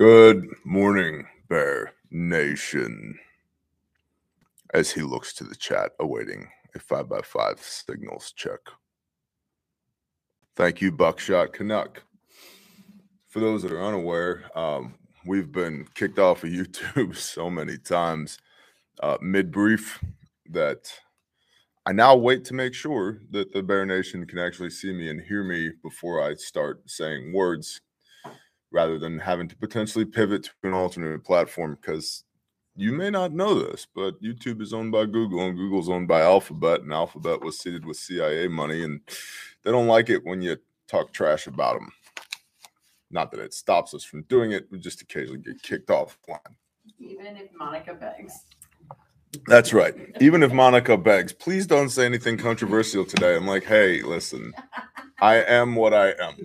Good morning, Bear Nation. As he looks to the chat, awaiting a 5x5 signals check. Thank you, Buckshot Canuck. For those that are unaware, um, we've been kicked off of YouTube so many times uh, mid brief that I now wait to make sure that the Bear Nation can actually see me and hear me before I start saying words rather than having to potentially pivot to an alternate platform because you may not know this, but YouTube is owned by Google and Google's owned by Alphabet, and Alphabet was seeded with CIA money, and they don't like it when you talk trash about them. Not that it stops us from doing it, we just occasionally get kicked offline. Even if Monica begs. That's right. Even if Monica begs, please don't say anything controversial today. I'm like, hey, listen, I am what I am.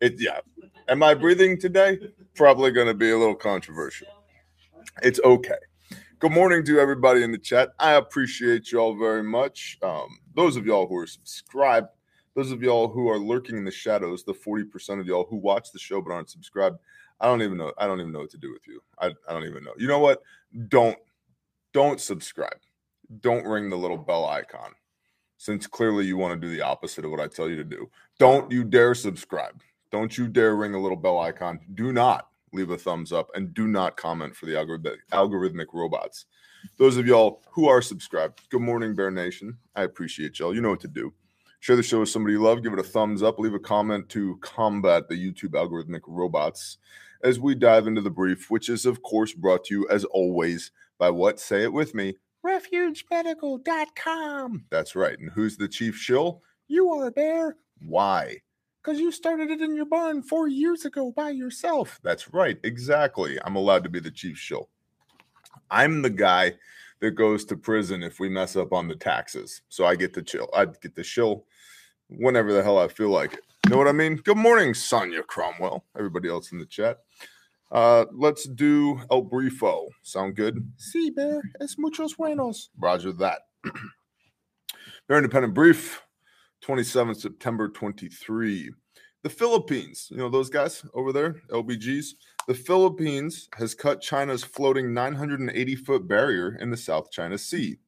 It yeah. Am I breathing today? Probably going to be a little controversial. It's okay. Good morning to everybody in the chat. I appreciate y'all very much. Um, those of y'all who are subscribed, those of y'all who are lurking in the shadows, the 40% of y'all who watch the show but aren't subscribed. I don't even know. I don't even know what to do with you. I, I don't even know. You know what? Don't don't subscribe. Don't ring the little bell icon. Since clearly you want to do the opposite of what I tell you to do. Don't you dare subscribe. Don't you dare ring a little bell icon. Do not leave a thumbs up and do not comment for the algorithmic, algorithmic robots. Those of y'all who are subscribed, good morning, Bear Nation. I appreciate y'all. You know what to do. Share the show with somebody you love. Give it a thumbs up. Leave a comment to combat the YouTube algorithmic robots as we dive into the brief, which is, of course, brought to you as always by what? Say it with me refugemedical.com. That's right. And who's the chief shill? You are, Bear. Why? Because you started it in your barn four years ago by yourself. That's right. Exactly. I'm allowed to be the chief shill. I'm the guy that goes to prison if we mess up on the taxes. So I get to chill. I get to shill whenever the hell I feel like it. You know what I mean? Good morning, Sonia Cromwell. Everybody else in the chat. Uh, let's do El Brifo. Sound good? Sí, Bear. Es muchos buenos. Roger that. Bear Independent Brief, 27 September 23. The Philippines, you know those guys over there, LBGs. The Philippines has cut China's floating 980 foot barrier in the South China Sea.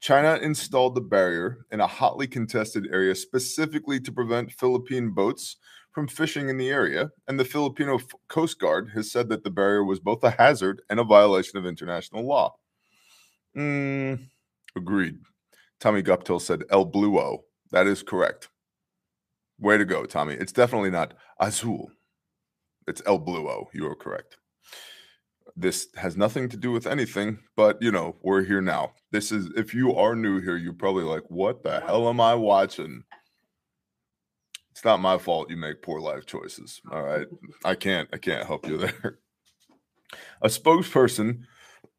China installed the barrier in a hotly contested area specifically to prevent Philippine boats from fishing in the area, and the Filipino Coast Guard has said that the barrier was both a hazard and a violation of international law. Mm, agreed. Tommy Guptill said El Bluo. That is correct. Way to go, Tommy. It's definitely not Azul. It's El Bluo. You are correct. This has nothing to do with anything, but you know, we're here now. This is if you are new here, you're probably like, what the hell am I watching? It's not my fault you make poor life choices. All right. I can't I can't help you there. A spokesperson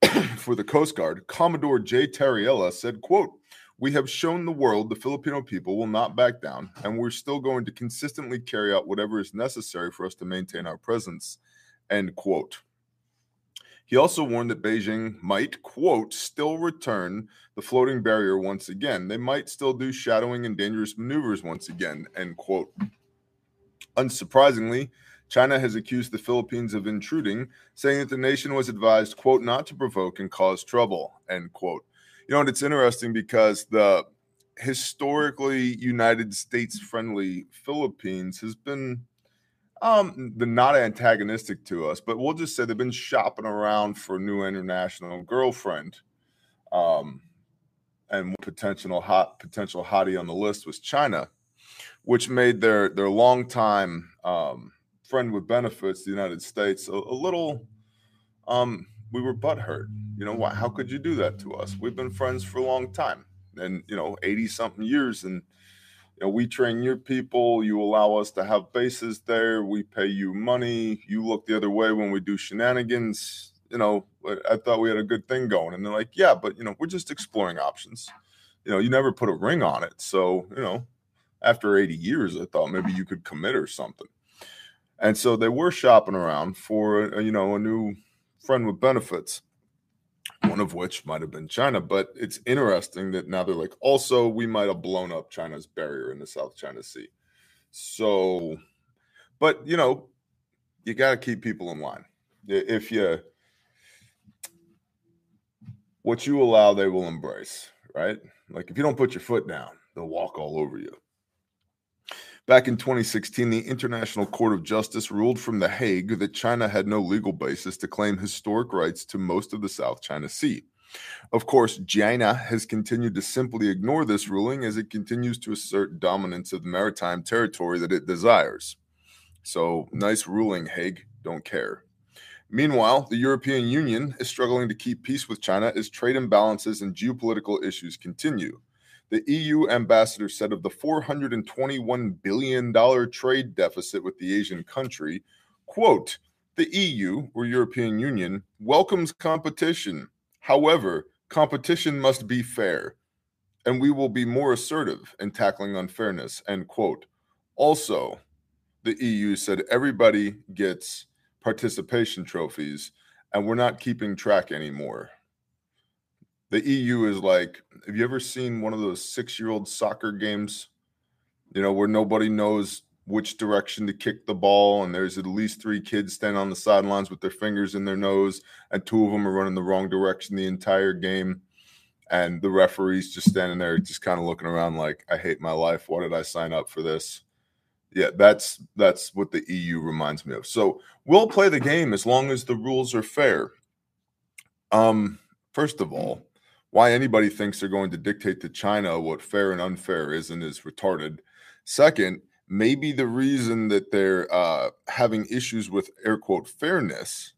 for the Coast Guard, Commodore J. Tarriela, said, quote, we have shown the world the Filipino people will not back down, and we're still going to consistently carry out whatever is necessary for us to maintain our presence. End quote. He also warned that Beijing might, quote, still return the floating barrier once again. They might still do shadowing and dangerous maneuvers once again, end quote. Unsurprisingly, China has accused the Philippines of intruding, saying that the nation was advised, quote, not to provoke and cause trouble, end quote. You know, and it's interesting because the historically United States friendly Philippines has been um, they're not antagonistic to us, but we'll just say they've been shopping around for a new international girlfriend. Um, and potential hot potential hottie on the list was China, which made their their longtime um, friend with benefits, the United States, a, a little. Um, we were butthurt. You know, why, how could you do that to us? We've been friends for a long time, and you know, eighty something years, and you know, we train your people. You allow us to have bases there. We pay you money. You look the other way when we do shenanigans. You know, I thought we had a good thing going. And they're like, yeah, but, you know, we're just exploring options. You know, you never put a ring on it. So, you know, after 80 years, I thought maybe you could commit or something. And so they were shopping around for, a, you know, a new friend with benefits. One of which might have been China. But it's interesting that now they're like, also, we might have blown up China's barrier in the South China Sea. So, but you know, you got to keep people in line. If you, what you allow, they will embrace, right? Like if you don't put your foot down, they'll walk all over you. Back in 2016, the International Court of Justice ruled from The Hague that China had no legal basis to claim historic rights to most of the South China Sea. Of course, China has continued to simply ignore this ruling as it continues to assert dominance of the maritime territory that it desires. So, nice ruling, Hague. Don't care. Meanwhile, the European Union is struggling to keep peace with China as trade imbalances and geopolitical issues continue. The EU ambassador said of the $421 billion trade deficit with the Asian country, quote, the EU or European Union welcomes competition. However, competition must be fair, and we will be more assertive in tackling unfairness, end quote. Also, the EU said everybody gets participation trophies, and we're not keeping track anymore the EU is like, have you ever seen one of those six year old soccer games? You know, where nobody knows which direction to kick the ball, and there's at least three kids standing on the sidelines with their fingers in their nose, and two of them are running the wrong direction the entire game. And the referee's just standing there, just kind of looking around like, I hate my life. Why did I sign up for this? Yeah, that's that's what the EU reminds me of. So we'll play the game as long as the rules are fair. Um, first of all, why anybody thinks they're going to dictate to China what fair and unfair is and is retarded. Second, maybe the reason that they're uh, having issues with air quote fairness,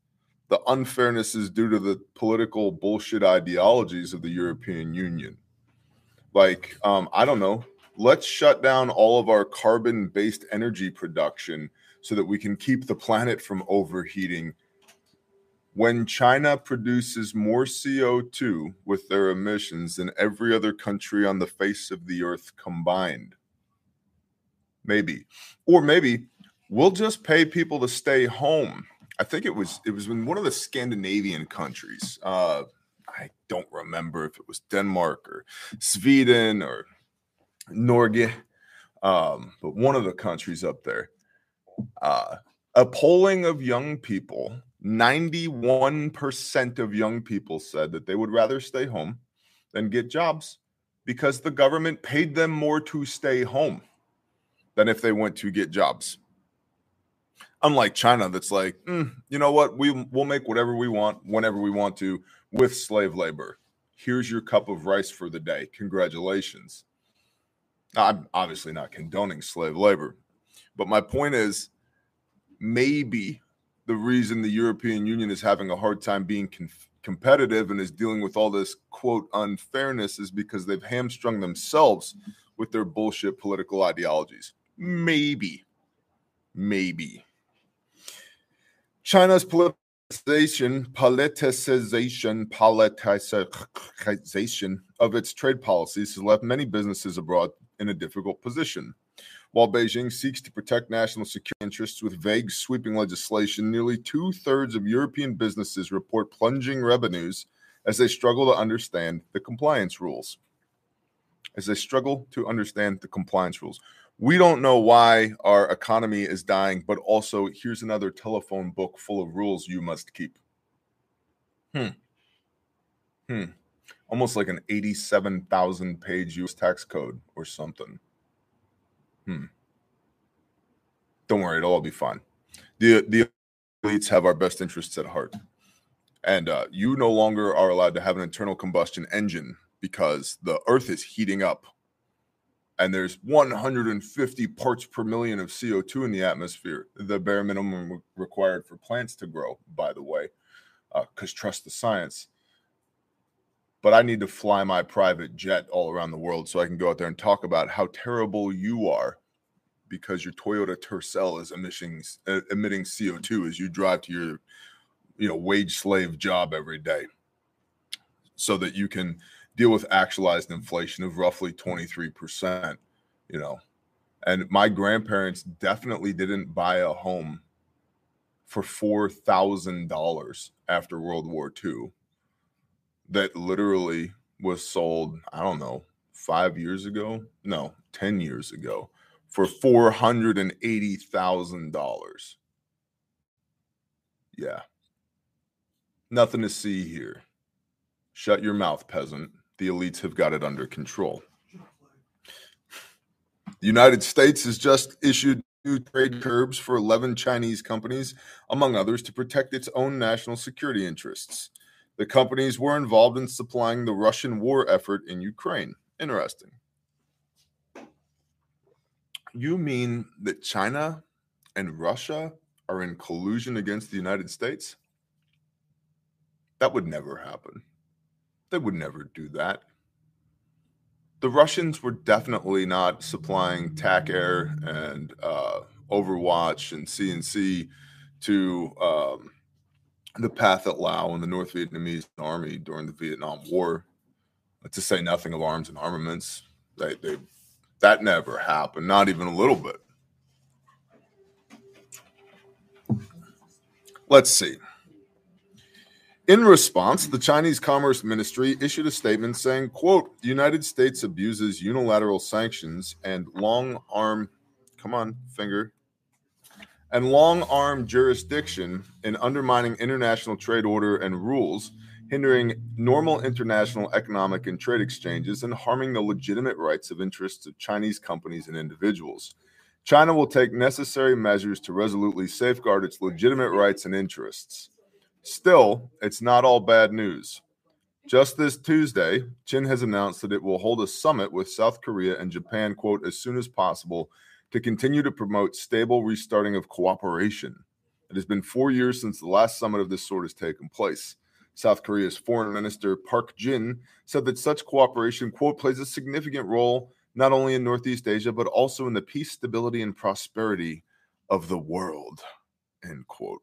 the unfairness is due to the political bullshit ideologies of the European Union. Like, um, I don't know, let's shut down all of our carbon based energy production so that we can keep the planet from overheating when China produces more CO2 with their emissions than every other country on the face of the earth combined. Maybe. Or maybe we'll just pay people to stay home. I think it was it was in one of the Scandinavian countries. Uh, I don't remember if it was Denmark or Sweden or Norge, um, but one of the countries up there. Uh, a polling of young people 91% of young people said that they would rather stay home than get jobs because the government paid them more to stay home than if they went to get jobs. Unlike China, that's like, mm, you know what, we will make whatever we want whenever we want to with slave labor. Here's your cup of rice for the day. Congratulations. I'm obviously not condoning slave labor, but my point is maybe the reason the European Union is having a hard time being competitive and is dealing with all this quote unfairness is because they've hamstrung themselves with their bullshit political ideologies. Maybe, maybe. China's politicization, politicization, politicization of its trade policies has left many businesses abroad in a difficult position. While Beijing seeks to protect national security interests with vague, sweeping legislation, nearly two thirds of European businesses report plunging revenues as they struggle to understand the compliance rules. As they struggle to understand the compliance rules. We don't know why our economy is dying, but also here's another telephone book full of rules you must keep. Hmm. Hmm. Almost like an 87,000 page US tax code or something. Hmm. Don't worry, it'll all be fine. The the elites have our best interests at heart, and uh, you no longer are allowed to have an internal combustion engine because the Earth is heating up, and there's 150 parts per million of CO2 in the atmosphere, the bare minimum required for plants to grow. By the way, because uh, trust the science but I need to fly my private jet all around the world so I can go out there and talk about how terrible you are because your Toyota Tercel is emitting uh, emitting CO2 as you drive to your you know wage slave job every day so that you can deal with actualized inflation of roughly 23%, you know. And my grandparents definitely didn't buy a home for $4,000 after World War II that literally was sold, I don't know, five years ago? No, 10 years ago for $480,000. Yeah. Nothing to see here. Shut your mouth, peasant. The elites have got it under control. The United States has just issued new trade curbs for 11 Chinese companies, among others, to protect its own national security interests. The companies were involved in supplying the Russian war effort in Ukraine. Interesting. You mean that China and Russia are in collusion against the United States? That would never happen. They would never do that. The Russians were definitely not supplying TAC Air and uh, Overwatch and CNC to um, the Pathet Lao and the North Vietnamese army during the Vietnam War, uh, to say nothing of arms and armaments. They, they that never happened, not even a little bit. Let's see. In response, the Chinese Commerce Ministry issued a statement saying, quote, the United States abuses unilateral sanctions and long arm, come on, finger, and long arm jurisdiction in undermining international trade order and rules, hindering normal international economic and trade exchanges, and harming the legitimate rights of interests of Chinese companies and individuals. China will take necessary measures to resolutely safeguard its legitimate rights and interests. Still, it's not all bad news. Just this Tuesday, Chin has announced that it will hold a summit with South Korea and Japan, quote, as soon as possible to continue to promote stable restarting of cooperation. It has been four years since the last summit of this sort has taken place. South Korea's Foreign Minister Park Jin said that such cooperation, quote, plays a significant role not only in Northeast Asia, but also in the peace, stability, and prosperity of the world, end quote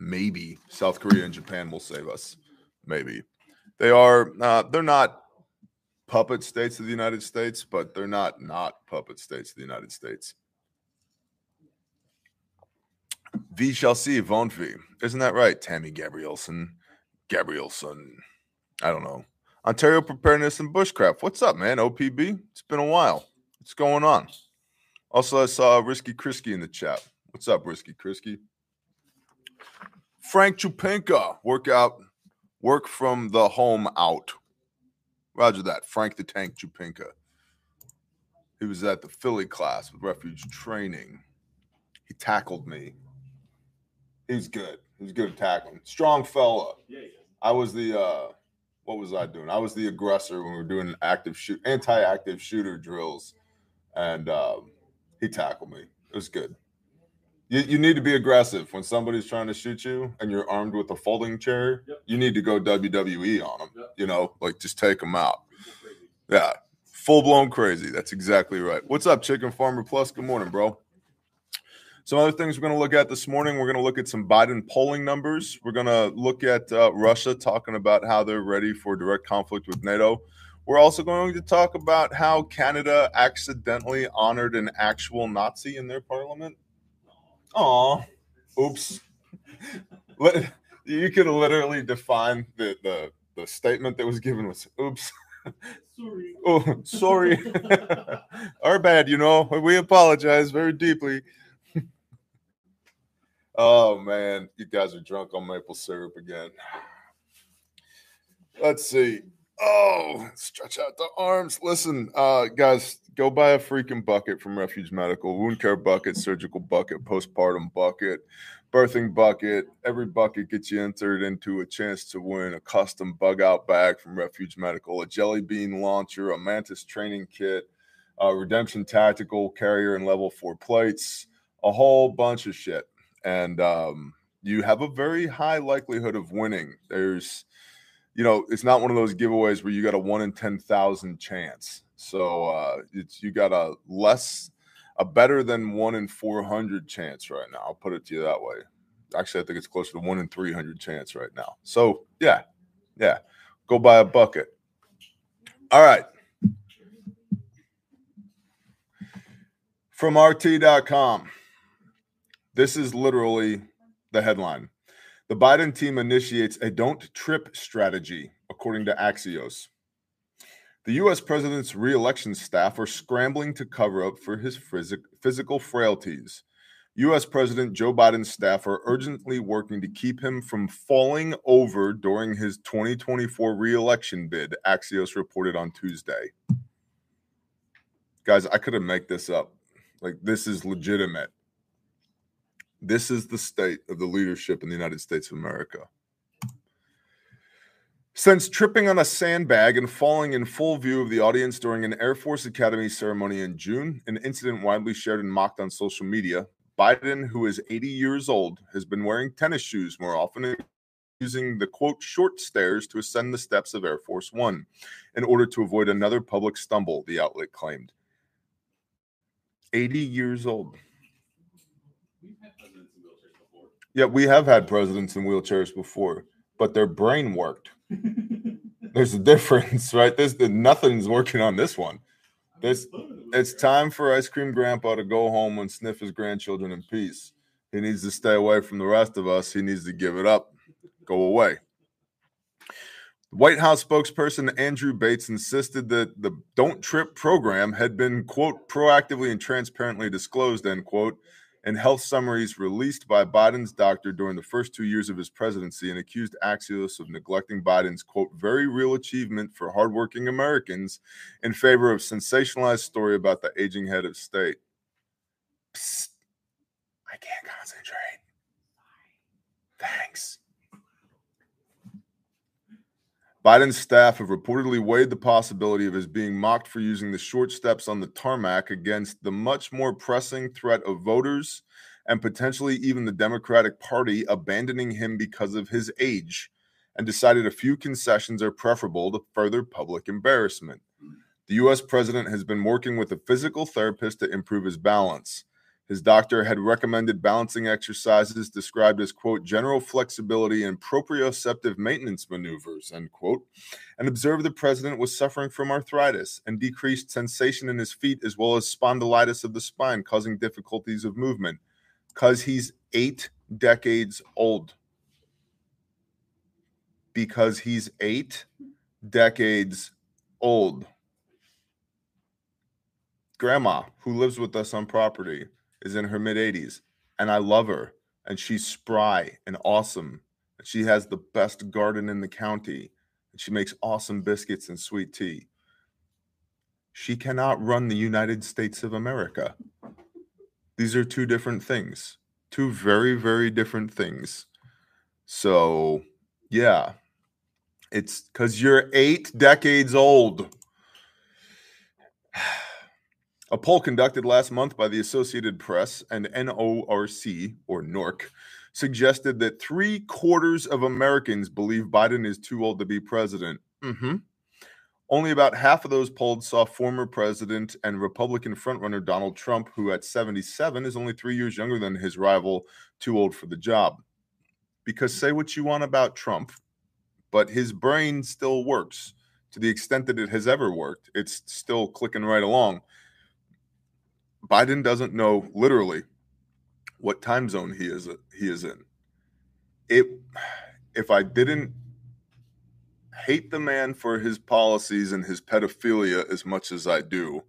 maybe South Korea and Japan will save us. Maybe they are. Uh, they're not puppet states of the United States, but they're not not puppet states of the United States. V shall see, won't we? Isn't that right, Tammy Gabrielson? Gabrielson. I don't know. Ontario Preparedness and Bushcraft. What's up, man? OPB? It's been a while. What's going on? Also, I saw Risky Krisky in the chat. What's up, Risky Krisky? Frank Chupinka, work out, work from the home out. Roger that. Frank the Tank Chupinka. He was at the Philly class with refuge training. He tackled me. He's good. He's good at tackling. Strong fella. I was the uh what was I doing? I was the aggressor when we were doing active shoot anti-active shooter drills. And um, he tackled me. It was good. You, you need to be aggressive when somebody's trying to shoot you and you're armed with a folding chair. Yep. You need to go WWE on them. Yep. You know, like just take them out. Yeah, full blown crazy. That's exactly right. What's up, Chicken Farmer Plus? Good morning, bro. Some other things we're going to look at this morning. We're going to look at some Biden polling numbers. We're going to look at uh, Russia talking about how they're ready for direct conflict with NATO. We're also going to talk about how Canada accidentally honored an actual Nazi in their parliament. Oh, oops. you could literally define the, the the statement that was given was oops. Sorry. oh, sorry. Our bad, you know. We apologize very deeply. oh man, you guys are drunk on maple syrup again. Let's see. Oh, stretch out the arms. Listen, uh, guys, go buy a freaking bucket from Refuge Medical, wound care bucket, surgical bucket, postpartum bucket, birthing bucket. Every bucket gets you entered into a chance to win a custom bug out bag from Refuge Medical, a jelly bean launcher, a mantis training kit, a redemption tactical carrier and level four plates, a whole bunch of shit. And um, you have a very high likelihood of winning. There's you know, it's not one of those giveaways where you got a one in 10,000 chance. So uh, it's you got a less, a better than one in 400 chance right now. I'll put it to you that way. Actually, I think it's closer to one in 300 chance right now. So yeah, yeah, go buy a bucket. All right. From RT.com. This is literally the headline. The Biden team initiates a don't trip strategy, according to Axios. The U.S. president's reelection staff are scrambling to cover up for his phys- physical frailties. U.S. President Joe Biden's staff are urgently working to keep him from falling over during his 2024 reelection bid, Axios reported on Tuesday. Guys, I couldn't make this up. Like, this is legitimate. This is the state of the leadership in the United States of America. Since tripping on a sandbag and falling in full view of the audience during an Air Force Academy ceremony in June, an incident widely shared and mocked on social media, Biden, who is 80 years old, has been wearing tennis shoes more often and using the quote short stairs to ascend the steps of Air Force One in order to avoid another public stumble, the outlet claimed. 80 years old. Yeah, we have had presidents in wheelchairs before, but their brain worked. There's a difference, right? There's the nothing's working on this one. This it's time for ice cream grandpa to go home and sniff his grandchildren in peace. He needs to stay away from the rest of us. He needs to give it up, go away. White House spokesperson Andrew Bates insisted that the Don't Trip program had been, quote, proactively and transparently disclosed, end quote, in health summaries released by Biden's doctor during the first two years of his presidency and accused Axios of neglecting Biden's, quote, very real achievement for hardworking Americans in favor of sensationalized story about the aging head of state. Psst, I can't concentrate. Biden's staff have reportedly weighed the possibility of his being mocked for using the short steps on the tarmac against the much more pressing threat of voters and potentially even the Democratic Party abandoning him because of his age, and decided a few concessions are preferable to further public embarrassment. The U.S. president has been working with a physical therapist to improve his balance. His doctor had recommended balancing exercises described as, quote, general flexibility and proprioceptive maintenance maneuvers, end quote, and observed the president was suffering from arthritis and decreased sensation in his feet as well as spondylitis of the spine, causing difficulties of movement. Because he's eight decades old. Because he's eight decades old. Grandma, who lives with us on property, is in her mid 80s and I love her and she's spry and awesome. And she has the best garden in the county and she makes awesome biscuits and sweet tea. She cannot run the United States of America. These are two different things, two very, very different things. So, yeah, it's because you're eight decades old. A poll conducted last month by the Associated Press and NORC, or NORC, suggested that three quarters of Americans believe Biden is too old to be president. Mm-hmm. Only about half of those polled saw former president and Republican frontrunner Donald Trump, who at 77 is only three years younger than his rival, too old for the job. Because say what you want about Trump, but his brain still works to the extent that it has ever worked. It's still clicking right along. Biden doesn't know literally what time zone he is he is in. It if I didn't hate the man for his policies and his pedophilia as much as I do,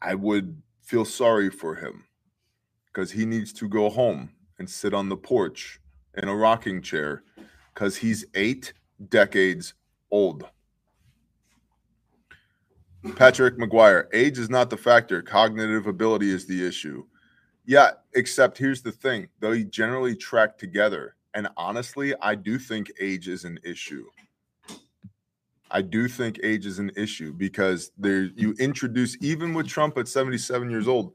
I would feel sorry for him because he needs to go home and sit on the porch in a rocking chair because he's eight decades old. Patrick McGuire, age is not the factor. Cognitive ability is the issue. Yeah, except here's the thing they generally track together. And honestly, I do think age is an issue. I do think age is an issue because there you introduce even with Trump at 77 years old,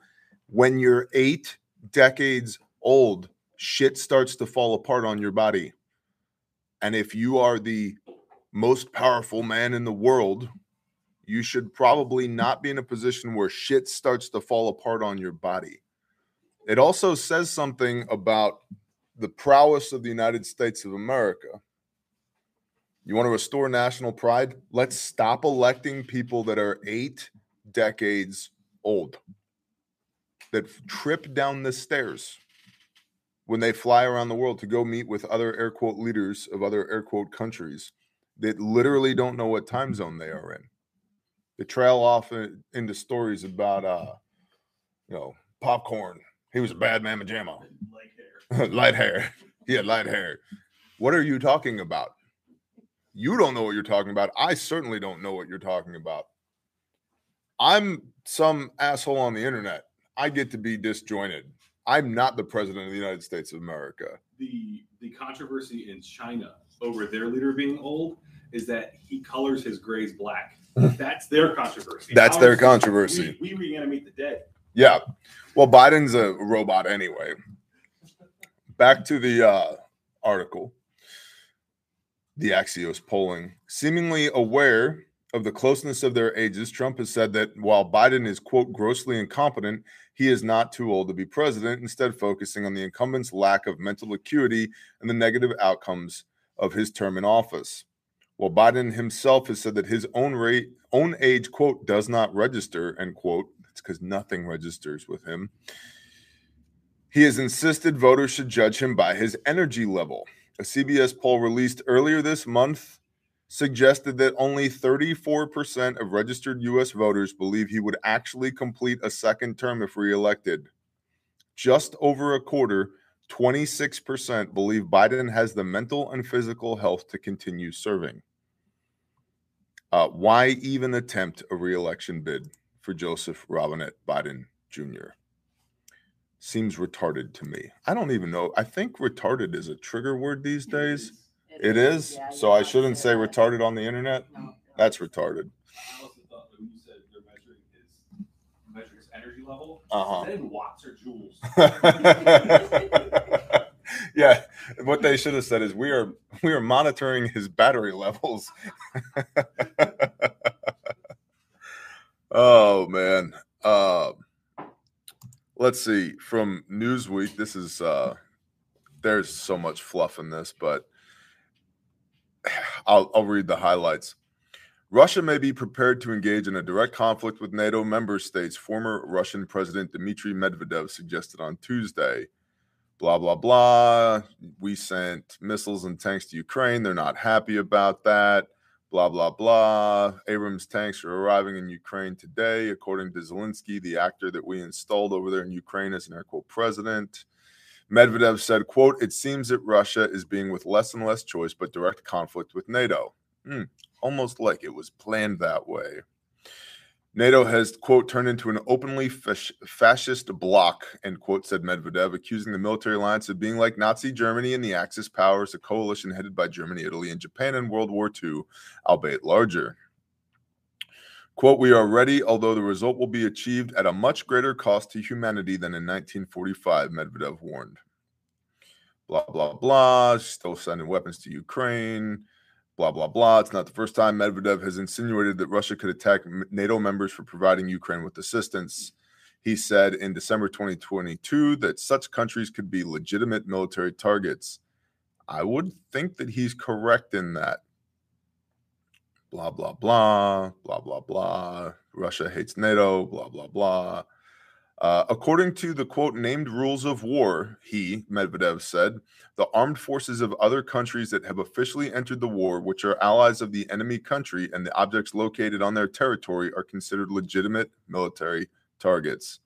when you're eight decades old, shit starts to fall apart on your body. And if you are the most powerful man in the world, you should probably not be in a position where shit starts to fall apart on your body. It also says something about the prowess of the United States of America. You want to restore national pride? Let's stop electing people that are eight decades old, that trip down the stairs. when they fly around the world to go meet with other air quote leaders of other air quote countries that literally don't know what time zone they are in. They trail off in- into stories about, uh, you know, popcorn. He was a bad man jamma. Light hair. light hair. He had light hair. What are you talking about? You don't know what you're talking about. I certainly don't know what you're talking about. I'm some asshole on the internet. I get to be disjointed. I'm not the president of the United States of America. The the controversy in China over their leader being old is that he colors his grays black. That's their controversy. That's their controversy. We, we reanimate the dead. Yeah. Well, Biden's a robot anyway. Back to the uh, article. The Axios polling. Seemingly aware of the closeness of their ages, Trump has said that while Biden is, quote, grossly incompetent, he is not too old to be president, instead, focusing on the incumbent's lack of mental acuity and the negative outcomes of his term in office. While Biden himself has said that his own rate, own age, quote, does not register, end quote, it's because nothing registers with him. He has insisted voters should judge him by his energy level. A CBS poll released earlier this month suggested that only 34% of registered U.S. voters believe he would actually complete a second term if reelected. Just over a quarter, 26% believe Biden has the mental and physical health to continue serving. Uh, why even attempt a reelection bid for Joseph Robinette Biden Jr.? Seems retarded to me. I don't even know. I think retarded is a trigger word these days. It is. Yeah, So you I don't shouldn't say that. retarded on the internet. No. That's retarded. I also thought that when you said they're measuring his measuring his energy level, Uh is that in watts or joules? yeah. What they should have said is we are we are monitoring his battery levels. oh man. Uh, let's see. From Newsweek, this is uh there's so much fluff in this, but I'll I'll read the highlights. Russia may be prepared to engage in a direct conflict with NATO member states, former Russian President Dmitry Medvedev suggested on Tuesday. Blah, blah, blah. We sent missiles and tanks to Ukraine. They're not happy about that. Blah, blah, blah. Abrams tanks are arriving in Ukraine today, according to Zelensky, the actor that we installed over there in Ukraine as an air quote president. Medvedev said, quote, it seems that Russia is being with less and less choice, but direct conflict with NATO. Hmm almost like it was planned that way. NATO has, quote, turned into an openly fascist bloc, end quote, said Medvedev, accusing the military alliance of being like Nazi Germany and the Axis powers, a coalition headed by Germany, Italy, and Japan in World War II, albeit larger. Quote, we are ready, although the result will be achieved at a much greater cost to humanity than in 1945, Medvedev warned. Blah, blah, blah. Still sending weapons to Ukraine blah blah blah. It's not the first time Medvedev has insinuated that Russia could attack NATO members for providing Ukraine with assistance. He said in December 2022 that such countries could be legitimate military targets. I would think that he's correct in that. Blah blah blah blah blah blah. Russia hates NATO. Blah blah blah. Uh, according to the quote named rules of war, he, Medvedev, said, the armed forces of other countries that have officially entered the war, which are allies of the enemy country, and the objects located on their territory are considered legitimate military targets.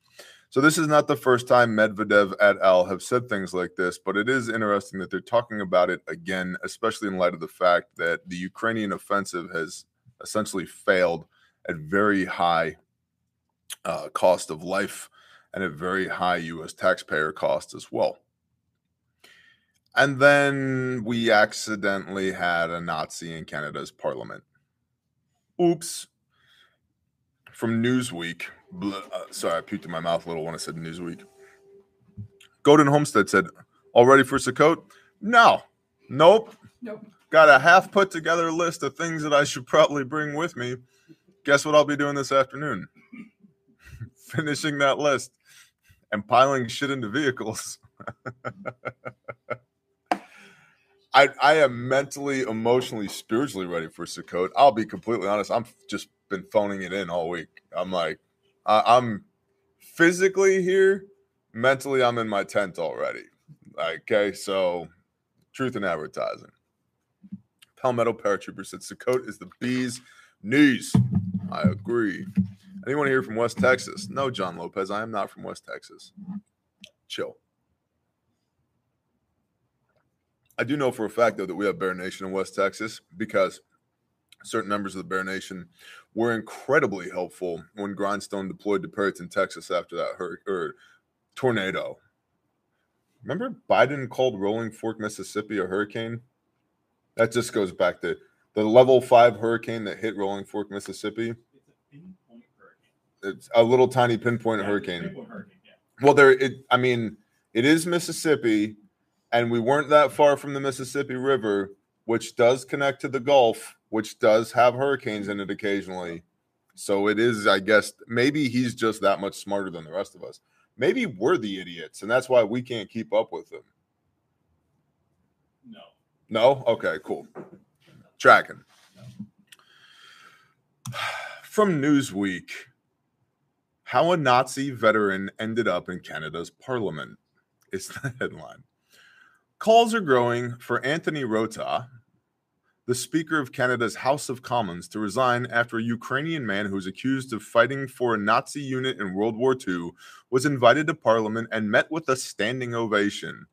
So, this is not the first time Medvedev et al. have said things like this, but it is interesting that they're talking about it again, especially in light of the fact that the Ukrainian offensive has essentially failed at very high uh, cost of life and a very high US taxpayer cost as well. And then we accidentally had a Nazi in Canada's parliament. Oops. From Newsweek. bl- uh, sorry, I puked in my mouth a little when I said Newsweek. Golden Homestead said, All ready for Sukkot? No. Nope. Nope. Got a half put together list of things that I should probably bring with me. Guess what I'll be doing this afternoon? Finishing that list and piling shit into vehicles. I I am mentally, emotionally, spiritually ready for Sukkot. I'll be completely honest. I'm just been phoning it in all week. I'm like, I, I'm physically here, mentally I'm in my tent already. Okay, so truth in advertising. Palmetto paratrooper said Sukkot is the bee's knees. I agree. Anyone here from West Texas? No, John Lopez. I am not from West Texas. Chill. I do know for a fact though that we have Bear Nation in West Texas because certain members of the Bear Nation were incredibly helpful when Grindstone deployed to Perryton, Texas after that hur- or tornado. Remember Biden called Rolling Fork, Mississippi a hurricane? That just goes back to the level five hurricane that hit Rolling Fork, Mississippi. It's a pinpoint hurricane. It's a little tiny pinpoint Yeah, hurricane. Pinpoint hurricane. Yeah. Well, there it I mean, it is Mississippi, and we weren't that far from the Mississippi River, which does connect to the Gulf, which does have hurricanes in it occasionally. So it is, I guess, maybe he's just that much smarter than the rest of us. Maybe we're the idiots, and that's why we can't keep up with him. No. No? Okay, cool. Tracking. From Newsweek How a Nazi veteran ended up in Canada's parliament is the headline. Calls are growing for Anthony Rota, the Speaker of Canada's House of Commons, to resign after a Ukrainian man who was accused of fighting for a Nazi unit in World War II was invited to Parliament and met with a standing ovation.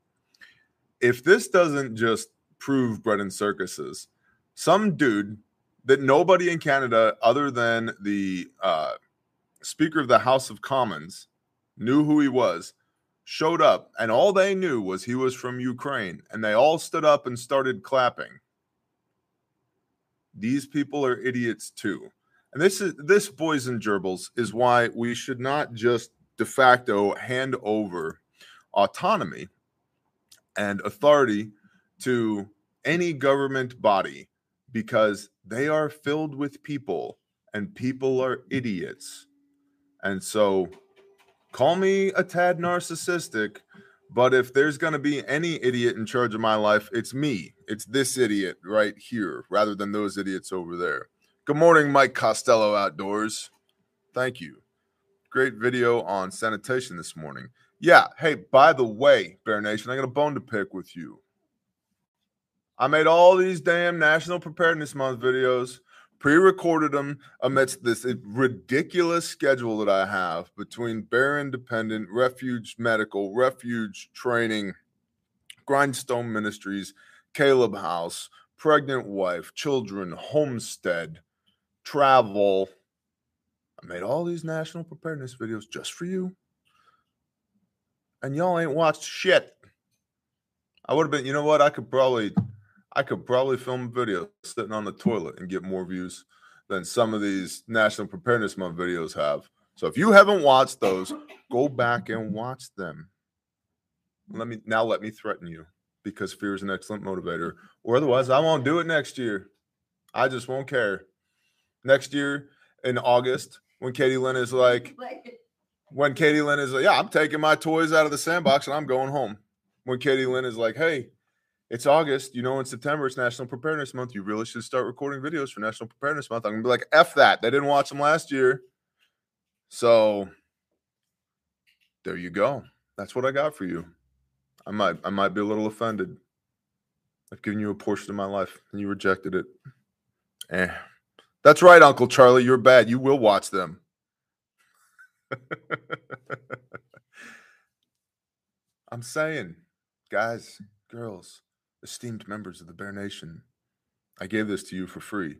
If this doesn't just prove bread and circuses, some dude that nobody in Canada, other than the uh, Speaker of the House of Commons, knew who he was, showed up, and all they knew was he was from Ukraine, and they all stood up and started clapping. These people are idiots too. And this is this boys and gerbils is why we should not just de facto hand over autonomy and authority to any government body because they are filled with people and people are idiots. And so call me a tad narcissistic, but if there's going to be any idiot in charge of my life, it's me. It's this idiot right here rather than those idiots over there. Good morning, Mike Costello Outdoors. Thank you. Great video on sanitation this morning. Yeah. Hey, by the way, Bear Nation, I got a bone to pick with you. I made all these damn National Preparedness Month videos, pre recorded them amidst this ridiculous schedule that I have between Bear Independent, Refuge Medical, Refuge Training, Grindstone Ministries, Caleb House, Pregnant Wife, Children, Homestead, Travel. I made all these national preparedness videos just for you. And y'all ain't watched shit. I would have been, you know what? I could probably I could probably film a video sitting on the toilet and get more views than some of these National Preparedness Month videos have. So if you haven't watched those, go back and watch them. Let me now let me threaten you because fear is an excellent motivator. Or otherwise, I won't do it next year. I just won't care. Next year in August, when Katie Lynn is like, when Katie Lynn is like, yeah, I'm taking my toys out of the sandbox and I'm going home. When Katie Lynn is like, hey, it's August, you know, in September it's National Preparedness Month. You really should start recording videos for National Preparedness Month. I'm gonna be like, F that. They didn't watch them last year. So there you go. That's what I got for you. I might I might be a little offended. I've given you a portion of my life and you rejected it. Eh. That's right, Uncle Charlie. You're bad. You will watch them. I'm saying, guys, girls, esteemed members of the Bear Nation, I gave this to you for free.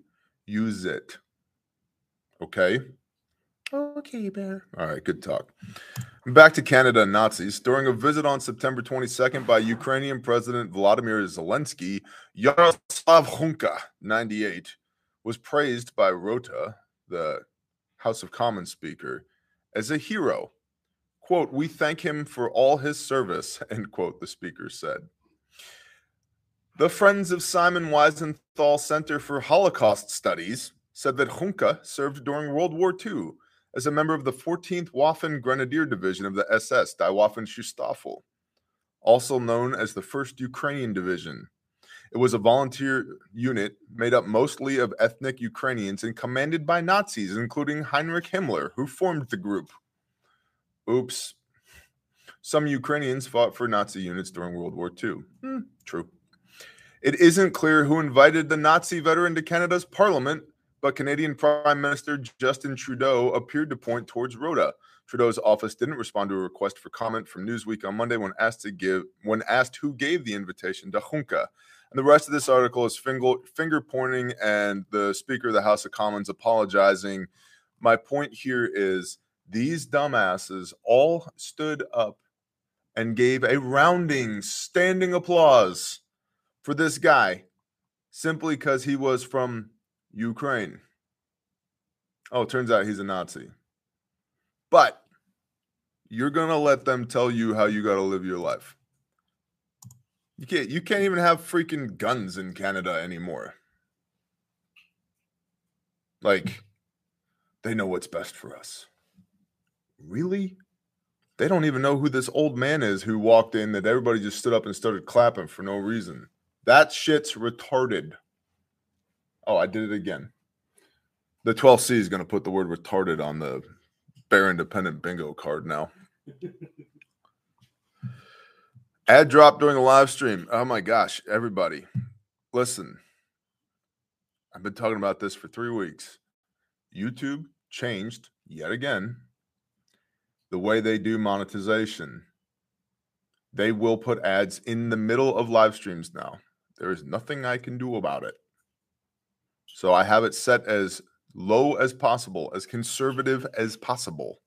Use it. Okay? Okay, Bear. All right, good talk. Back to Canada and Nazis. During a visit on September 22nd by Ukrainian President Vladimir Zelensky, Yaroslav Hunka, 98, was praised by Rota, the House of Commons Speaker, as a hero. Quote, we thank him for all his service, end quote, the speaker said. The Friends of Simon Wiesenthal Center for Holocaust Studies said that Hunka served during World War II as a member of the 14th Waffen Grenadier Division of the SS, Die Waffen Schutzstaffel, also known as the 1st Ukrainian Division. It was a volunteer unit made up mostly of ethnic Ukrainians and commanded by Nazis, including Heinrich Himmler, who formed the group. Oops. Some Ukrainians fought for Nazi units during World War II. Hmm, true. It isn't clear who invited the Nazi veteran to Canada's parliament, but Canadian Prime Minister Justin Trudeau appeared to point towards Rota. Trudeau's office didn't respond to a request for comment from Newsweek on Monday when asked to give when asked who gave the invitation to Hunka. And the rest of this article is finger, finger pointing and the Speaker of the House of Commons apologizing. My point here is these dumbasses all stood up and gave a rounding standing applause for this guy simply because he was from Ukraine. Oh, turns out he's a Nazi. But you're to let them tell you how you got to live your life. You can't you can't even have freaking guns in Canada anymore. Like they know what's best for us. Really? They don't even know who this old man is who walked in that everybody just stood up and started clapping for no reason. That shit's retarded. Oh, I did it again. The 12C is going to put the word retarded on the Bear Independent bingo card now. Ad drop during a live stream. Oh my gosh, everybody. Listen, I've been talking about this for three weeks. YouTube changed yet again the way they do monetization. They will put ads in the middle of live streams now. There is nothing I can do about it. So I have it set as low as possible, as conservative as possible.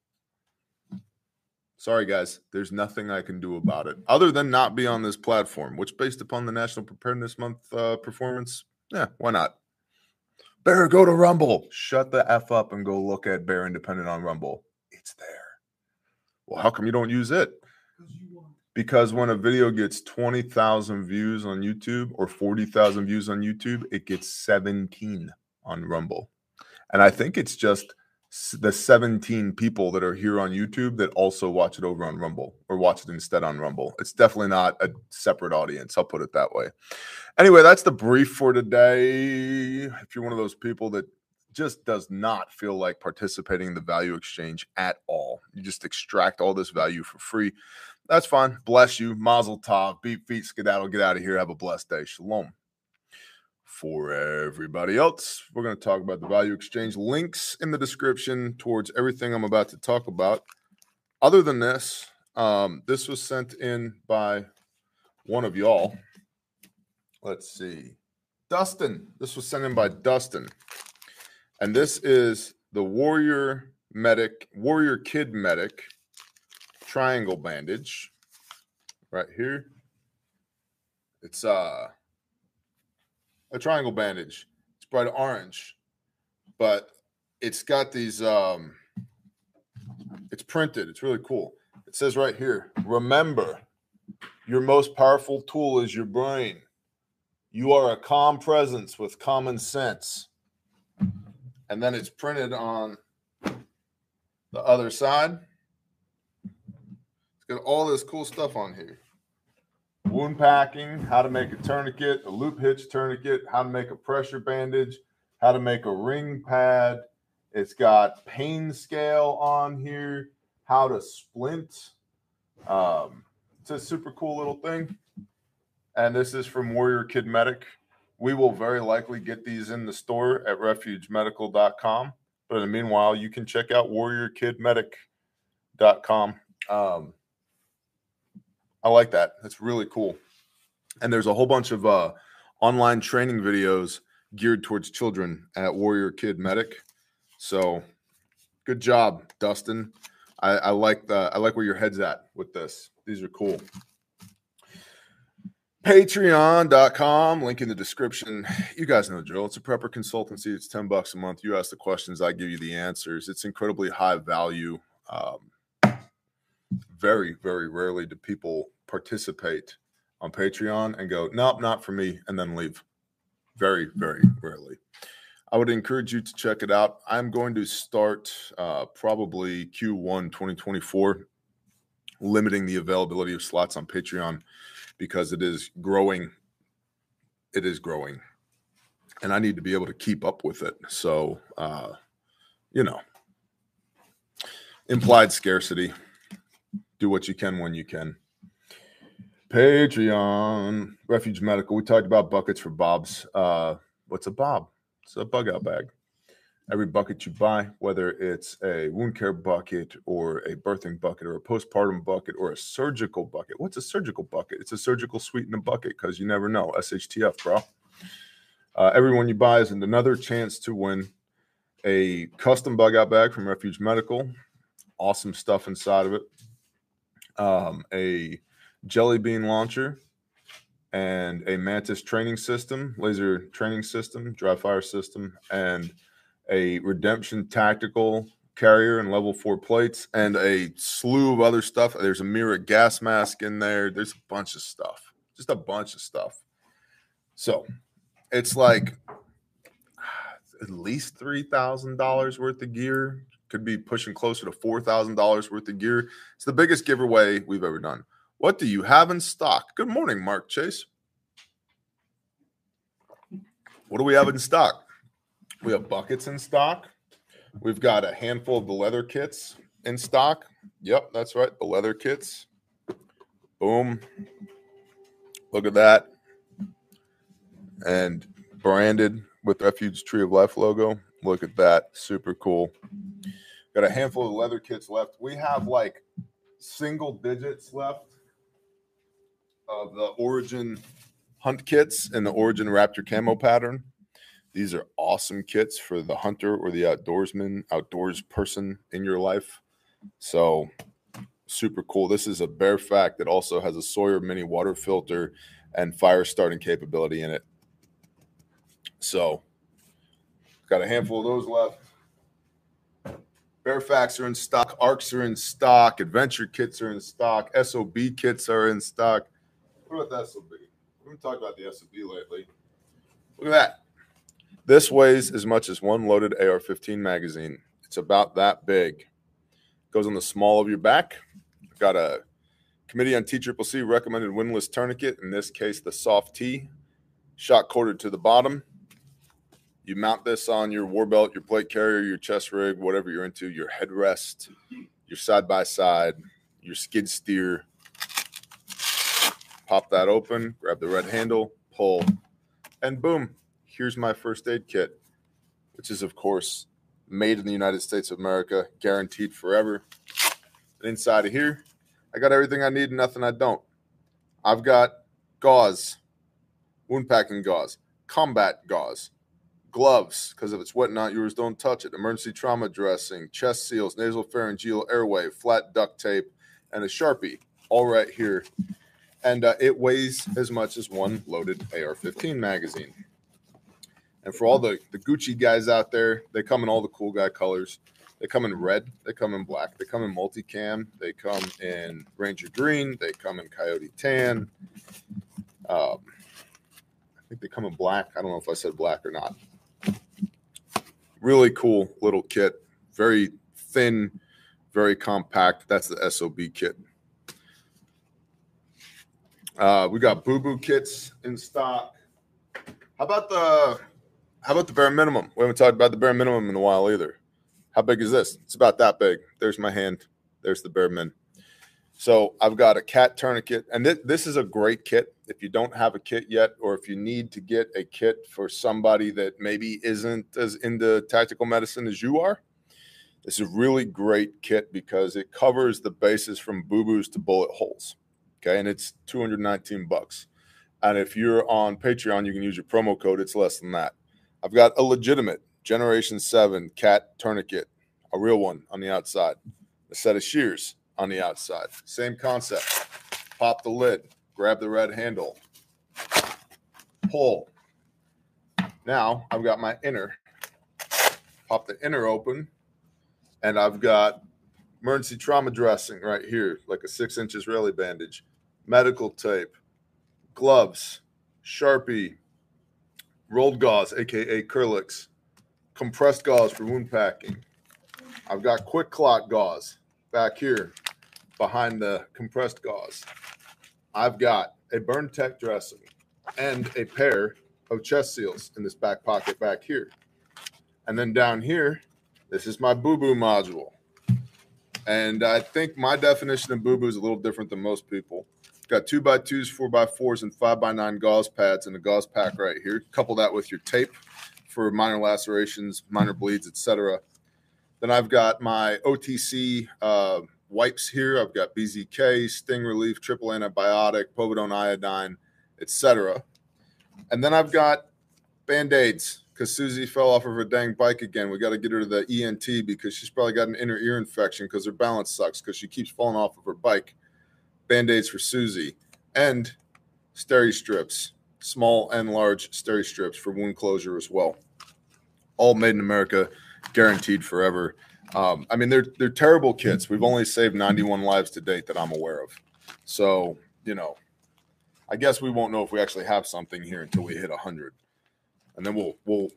Sorry, guys, there's nothing I can do about it other than not be on this platform, which, based upon the National Preparedness Month uh, performance, yeah, why not? Bear, go to Rumble. Shut the F up and go look at Bear Independent on Rumble. It's there. Well, how come you don't use it? Because when a video gets 20,000 views on YouTube or 40,000 views on YouTube, it gets 17 on Rumble. And I think it's just the 17 people that are here on YouTube that also watch it over on Rumble or watch it instead on Rumble. It's definitely not a separate audience. I'll put it that way. Anyway, that's the brief for today. If you're one of those people that just does not feel like participating in the value exchange at all, you just extract all this value for free. That's fine. Bless you. Mazel tov. Beat feet, skedaddle. Get out of here. Have a blessed day. Shalom for everybody else. We're going to talk about the value exchange. Links in the description towards everything I'm about to talk about. Other than this, um, this was sent in by one of y'all. Let's see. Dustin. This was sent in by Dustin. And this is the Warrior Medic, Warrior Kid Medic triangle bandage right here. It's uh a triangle bandage. It's bright orange, but it's got these. Um, it's printed. It's really cool. It says right here, remember, your most powerful tool is your brain. You are a calm presence with common sense. And then it's printed on the other side. It's got all this cool stuff on here wound packing, how to make a tourniquet, a loop hitch tourniquet, how to make a pressure bandage, how to make a ring pad. It's got pain scale on here, how to splint. Um, it's a super cool little thing. And this is from Warrior Kid Medic. We will very likely get these in the store at refugemedical.com. But in the meanwhile, you can check out warriorkidmedic.com. Um, I like that. That's really cool. And there's a whole bunch of uh, online training videos geared towards children at Warrior Kid Medic. So good job, Dustin. I, I like the I like where your head's at with this. These are cool. Patreon.com, link in the description. You guys know the drill. It's a prepper consultancy. It's 10 bucks a month. You ask the questions, I give you the answers. It's incredibly high value. Um, very, very rarely do people participate on Patreon and go, nope, not for me, and then leave. Very, very rarely. I would encourage you to check it out. I'm going to start uh, probably Q1 2024, limiting the availability of slots on Patreon because it is growing. It is growing. And I need to be able to keep up with it. So, uh, you know, implied scarcity do what you can when you can. Patreon, Refuge Medical. We talked about buckets for Bob's. Uh, what's a Bob? It's a bug out bag. Every bucket you buy, whether it's a wound care bucket or a birthing bucket or a postpartum bucket or a surgical bucket. What's a surgical bucket? It's a surgical suite in a bucket because you never know. SHTF, bro. Uh, everyone you buy is another chance to win a custom bug out bag from Refuge Medical. Awesome stuff inside of it. Um, a jelly bean launcher and a Mantis training system, laser training system, dry fire system, and a redemption tactical carrier and level four plates, and a slew of other stuff. There's a MIRA gas mask in there. There's a bunch of stuff, just a bunch of stuff. So it's like at least three thousand dollars worth of gear. Could be pushing closer to four thousand dollars worth of gear. It's the biggest giveaway we've ever done. What do you have in stock? Good morning, Mark Chase. What do we have in stock? We have buckets in stock. We've got a handful of the leather kits in stock. Yep, that's right. The leather kits. Boom. Look at that. And branded with Refuge Tree of Life logo. Look at that. Super cool. Got a handful of leather kits left. We have like single digits left of the Origin hunt kits in the Origin Raptor camo pattern. These are awesome kits for the hunter or the outdoorsman, outdoors person in your life. So super cool. This is a Barefact that also has a Sawyer mini water filter and fire starting capability in it. So got a handful of those left. Barefacts are in stock, arcs are in stock, adventure kits are in stock, SOB kits are in stock. What about the SOB? We haven't talked about the SOB lately. Look at that. This weighs as much as one loaded AR 15 magazine. It's about that big. Goes on the small of your back. Got a committee on TCCC recommended windlass tourniquet, in this case, the soft T, shot corded to the bottom. You mount this on your war belt, your plate carrier, your chest rig, whatever you're into, your headrest, your side by side, your skid steer. Pop that open, grab the red handle, pull, and boom, here's my first aid kit, which is, of course, made in the United States of America, guaranteed forever. And inside of here, I got everything I need and nothing I don't. I've got gauze, wound packing gauze, combat gauze, gloves, because if it's wet, not yours, don't touch it, emergency trauma dressing, chest seals, nasal pharyngeal airway, flat duct tape, and a Sharpie, all right here. And uh, it weighs as much as one loaded AR 15 magazine. And for all the, the Gucci guys out there, they come in all the cool guy colors. They come in red, they come in black, they come in multicam, they come in Ranger green, they come in Coyote tan. Um, I think they come in black. I don't know if I said black or not. Really cool little kit, very thin, very compact. That's the SOB kit. Uh, we got Boo Boo kits in stock. How about the how about the bare minimum? We haven't talked about the bare minimum in a while either. How big is this? It's about that big. There's my hand. There's the bare min. So I've got a cat tourniquet, and th- this is a great kit. If you don't have a kit yet, or if you need to get a kit for somebody that maybe isn't as into tactical medicine as you are, this is a really great kit because it covers the bases from boo boos to bullet holes. Okay, and it's 219 bucks. And if you're on Patreon, you can use your promo code. It's less than that. I've got a legitimate Generation 7 cat tourniquet, a real one on the outside, a set of shears on the outside. Same concept. Pop the lid, grab the red handle, pull. Now I've got my inner. Pop the inner open, and I've got emergency trauma dressing right here, like a six inch Israeli bandage, medical tape, gloves, Sharpie, rolled gauze, aka Kerlix, compressed gauze for wound packing. I've got QuikClot gauze back here behind the compressed gauze. I've got a BurnTec dressing and a pair of chest seals in this back pocket back here. And then down here, this is my boo boo module. And I think my definition of boo boo is a little different than most people. Got two by twos, four by fours, and five by nine gauze pads in a gauze pack right here. Couple that with your tape for minor lacerations, minor bleeds, etc. Then I've got my OTC uh, wipes here. I've got BZK, Sting Relief, Triple Antibiotic, Povidone Iodine, etc. And then I've got band aids because Susie fell off of her dang bike again. We got to get her to the ENT because she's probably got an inner ear infection because her balance sucks because she keeps falling off of her bike. Band aids for Susie and steri strips, small and large steri strips for wound closure as well. All made in America, guaranteed forever. Um, I mean, they're they're terrible kits. We've only saved 91 lives to date that I'm aware of. So you know, I guess we won't know if we actually have something here until we hit 100, and then we'll we'll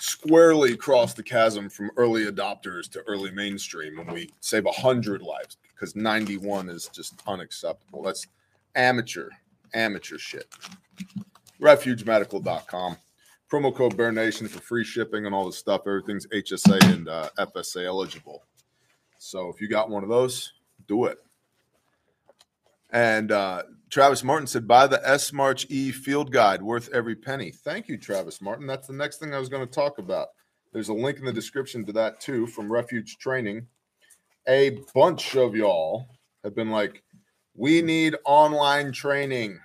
squarely cross the chasm from early adopters to early mainstream when we save 100 lives because 91 is just unacceptable. That's amateur, amateur shit. RefugeMedical.com. Promo code Bear Nation for free shipping and all the stuff. Everything's HSA and uh, FSA eligible. So if you got one of those, do it. And uh, Travis Martin said, buy the S March E field guide, worth every penny. Thank you, Travis Martin. That's the next thing I was going to talk about. There's a link in the description to that too from Refuge Training. A bunch of y'all have been like, we need online training.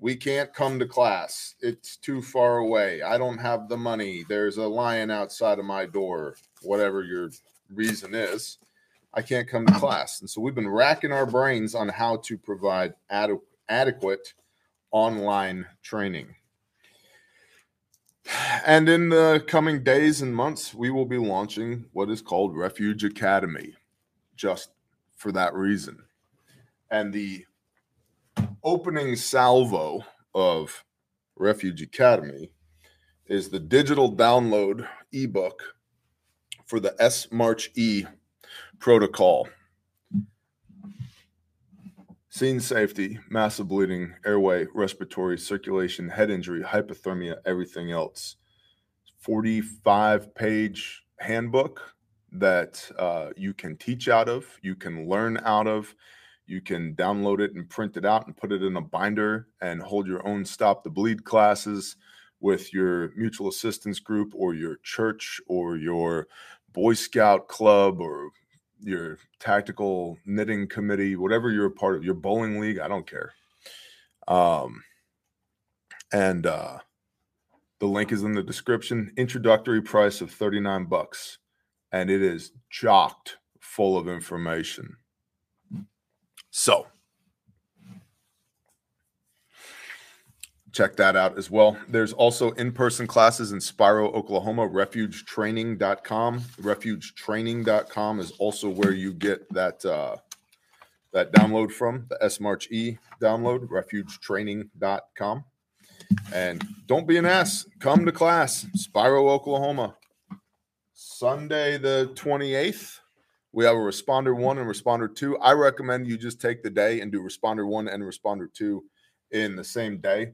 We can't come to class. It's too far away. I don't have the money. There's a lion outside of my door, whatever your reason is. I can't come to class. And so we've been racking our brains on how to provide ade- adequate online training. And in the coming days and months, we will be launching what is called Refuge Academy, just for that reason. And the opening salvo of Refuge Academy is the digital download ebook for the S March E protocol. Scene safety, massive bleeding, airway, respiratory, circulation, head injury, hypothermia, everything else. 45 page handbook that uh, you can teach out of, you can learn out of. You can download it and print it out and put it in a binder and hold your own stop the bleed classes with your mutual assistance group or your church or your Boy Scout club or your tactical knitting committee, whatever you're a part of, your bowling league, I don't care. Um, and uh, the link is in the description. Introductory price of 39 bucks, and it is chocked full of information. So, check that out as well. There's also in-person classes in Spiro, Oklahoma, refugetraining.com. Refugetraining.com is also where you get that uh, that download from, the S March E download, refugetraining.com. And don't be an ass. Come to class, Spiro, Oklahoma. Sunday the 28th. We have a responder one and responder two. I recommend you just take the day and do responder one and responder two in the same day.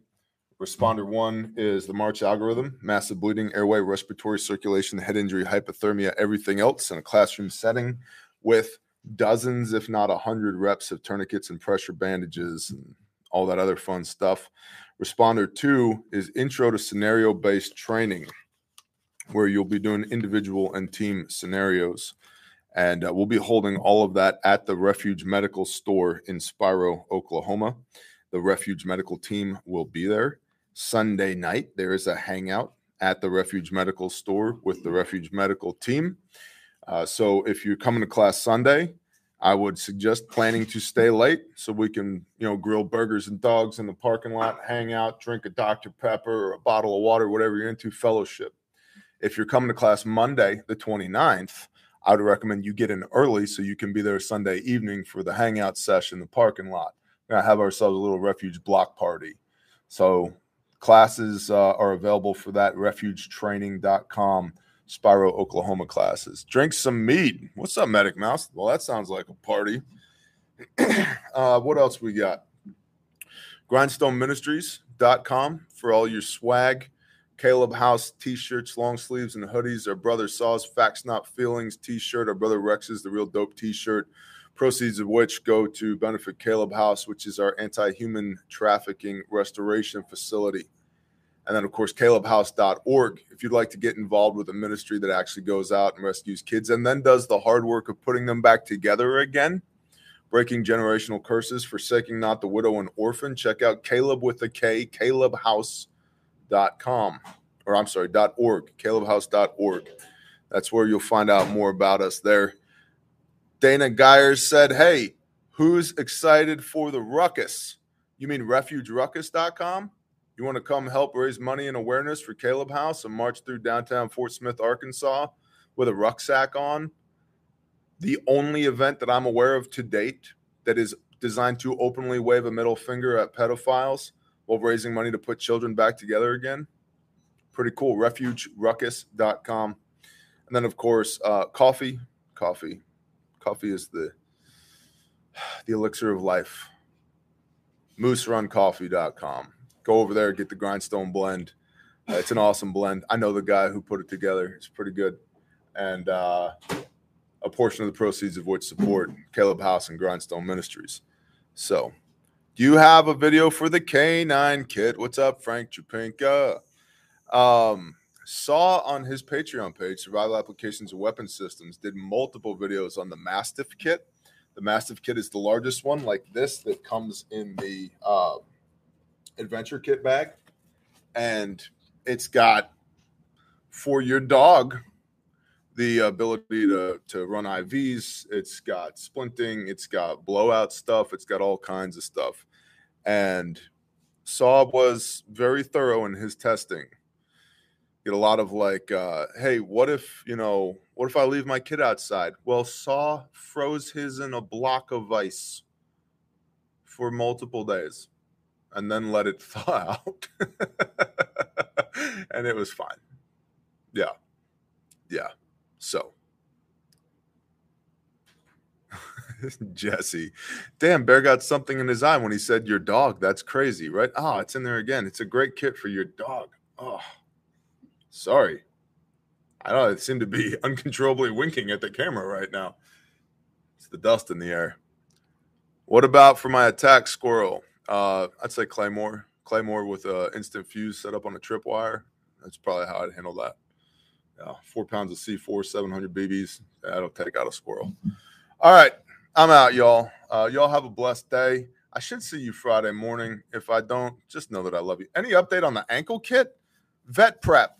Responder one is the March algorithm, massive bleeding, airway, respiratory circulation, head injury, hypothermia, everything else in a classroom setting with dozens, if not a hundred reps of tourniquets and pressure bandages and all that other fun stuff. Responder two is intro to scenario based training, where you'll be doing individual and team scenarios. And uh, we'll be holding all of that at the Refuge Medical Store in Spiro, Oklahoma. The Refuge Medical team will be there. Sunday night, there is a hangout at the Refuge Medical Store with the Refuge Medical team. Uh, so if you're coming to class Sunday, I would suggest planning to stay late so we can, you know, grill burgers and dogs in the parking lot, hang out, drink a Dr. Pepper or a bottle of water, whatever you're into, fellowship. If you're coming to class Monday, the 29th, I would recommend you get in early so you can be there Sunday evening for the hangout session, the parking lot. We're gonna have ourselves a little refuge block party. So classes uh, are available for that. Refugetraining.com. Spiro, Oklahoma classes. Drink some mead. What's up, Medic Mouse? Well, that sounds like a party. uh, what else we got? GrindstoneMinistries.com for all your swag, Caleb House t-shirts, long sleeves, and hoodies. Our brother Saw's Facts Not Feelings t-shirt. Our brother Rex's The Real Dope t-shirt. Proceeds of which go to benefit Caleb House, which is our anti-human trafficking restoration facility. And then, of course, calebhouse.org. If you'd like to get involved with a ministry that actually goes out and rescues kids and then does the hard work of putting them back together again, breaking generational curses, forsaking not the widow and orphan, check out Caleb with a K, calebhouse.com. Or I'm sorry, .org, calebhouse.org. That's where you'll find out more about us there. Dana Geyers said, Hey, who's excited for the ruckus? You mean refugeruckus.com? You want to come help raise money and awareness for Caleb House and march through downtown Fort Smith, Arkansas with a rucksack on? The only event that I'm aware of to date that is designed to openly wave a middle finger at pedophiles while raising money to put children back together again. Pretty cool. Refugeruckus.com. And then, of course, uh, coffee. Coffee. Coffee is the the elixir of life. MooseRunCoffee.com go over there get the grindstone blend. Uh, it's an awesome blend. I know the guy who put it together. It's pretty good. And uh, a portion of the proceeds of which support caleb house and grindstone ministries. So do you have a video for the k9 kit? What's up frank chupinka? Um, saw on his patreon page survival applications and weapon systems did multiple videos on the mastiff kit the mastiff kit is the largest one like this that comes in the uh, adventure kit bag, and it's got for your dog the ability to to run IVs. It's got splinting. It's got blowout stuff. It's got all kinds of stuff. And Saw was very thorough in his testing. Get a lot of like, uh, hey, what if you know? What if I leave my kid outside? Well, Saw froze his in a block of ice for multiple days and then let it thaw out. and it was fine. Yeah. Yeah. So, Jesse, damn, Bear got something in his eye when he said your dog. That's crazy, right? Oh, it's in there again. It's a great kit for your dog. Oh, sorry. I don't seemed to be uncontrollably winking at the camera right now. It's the dust in the air. What about for my attack squirrel? Uh, I'd say Claymore. Claymore with an instant fuse set up on a tripwire. That's probably how I'd handle that. Four pounds of C4, 700 BBs. That'll take out a squirrel. All right, I'm out, y'all. Uh, y'all have a blessed day. I should see you Friday morning. If I don't, just know that I love you. Any update on the ankle kit? Vet prep.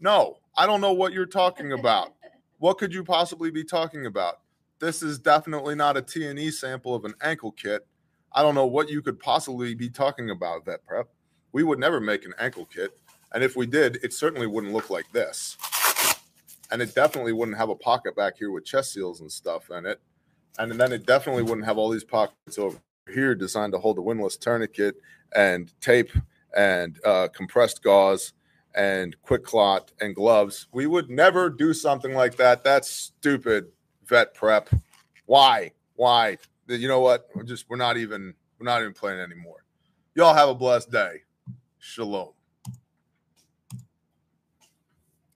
No, I don't know what you're talking about. what could you possibly be talking about? This is definitely not a T&E sample of an ankle kit. I don't know what you could possibly be talking about, Vet Prep. We would never make an ankle kit. And if we did, it certainly wouldn't look like this. And it definitely wouldn't have a pocket back here with chest seals and stuff in it. And then it definitely wouldn't have all these pockets over here designed to hold the windlass tourniquet and tape and uh, compressed gauze and QuikClot and gloves. We would never do something like that. That's stupid, vet prep. Why? Why? you know what? We're just we're not even we're not even playing anymore. Y'all have a blessed day. Shalom.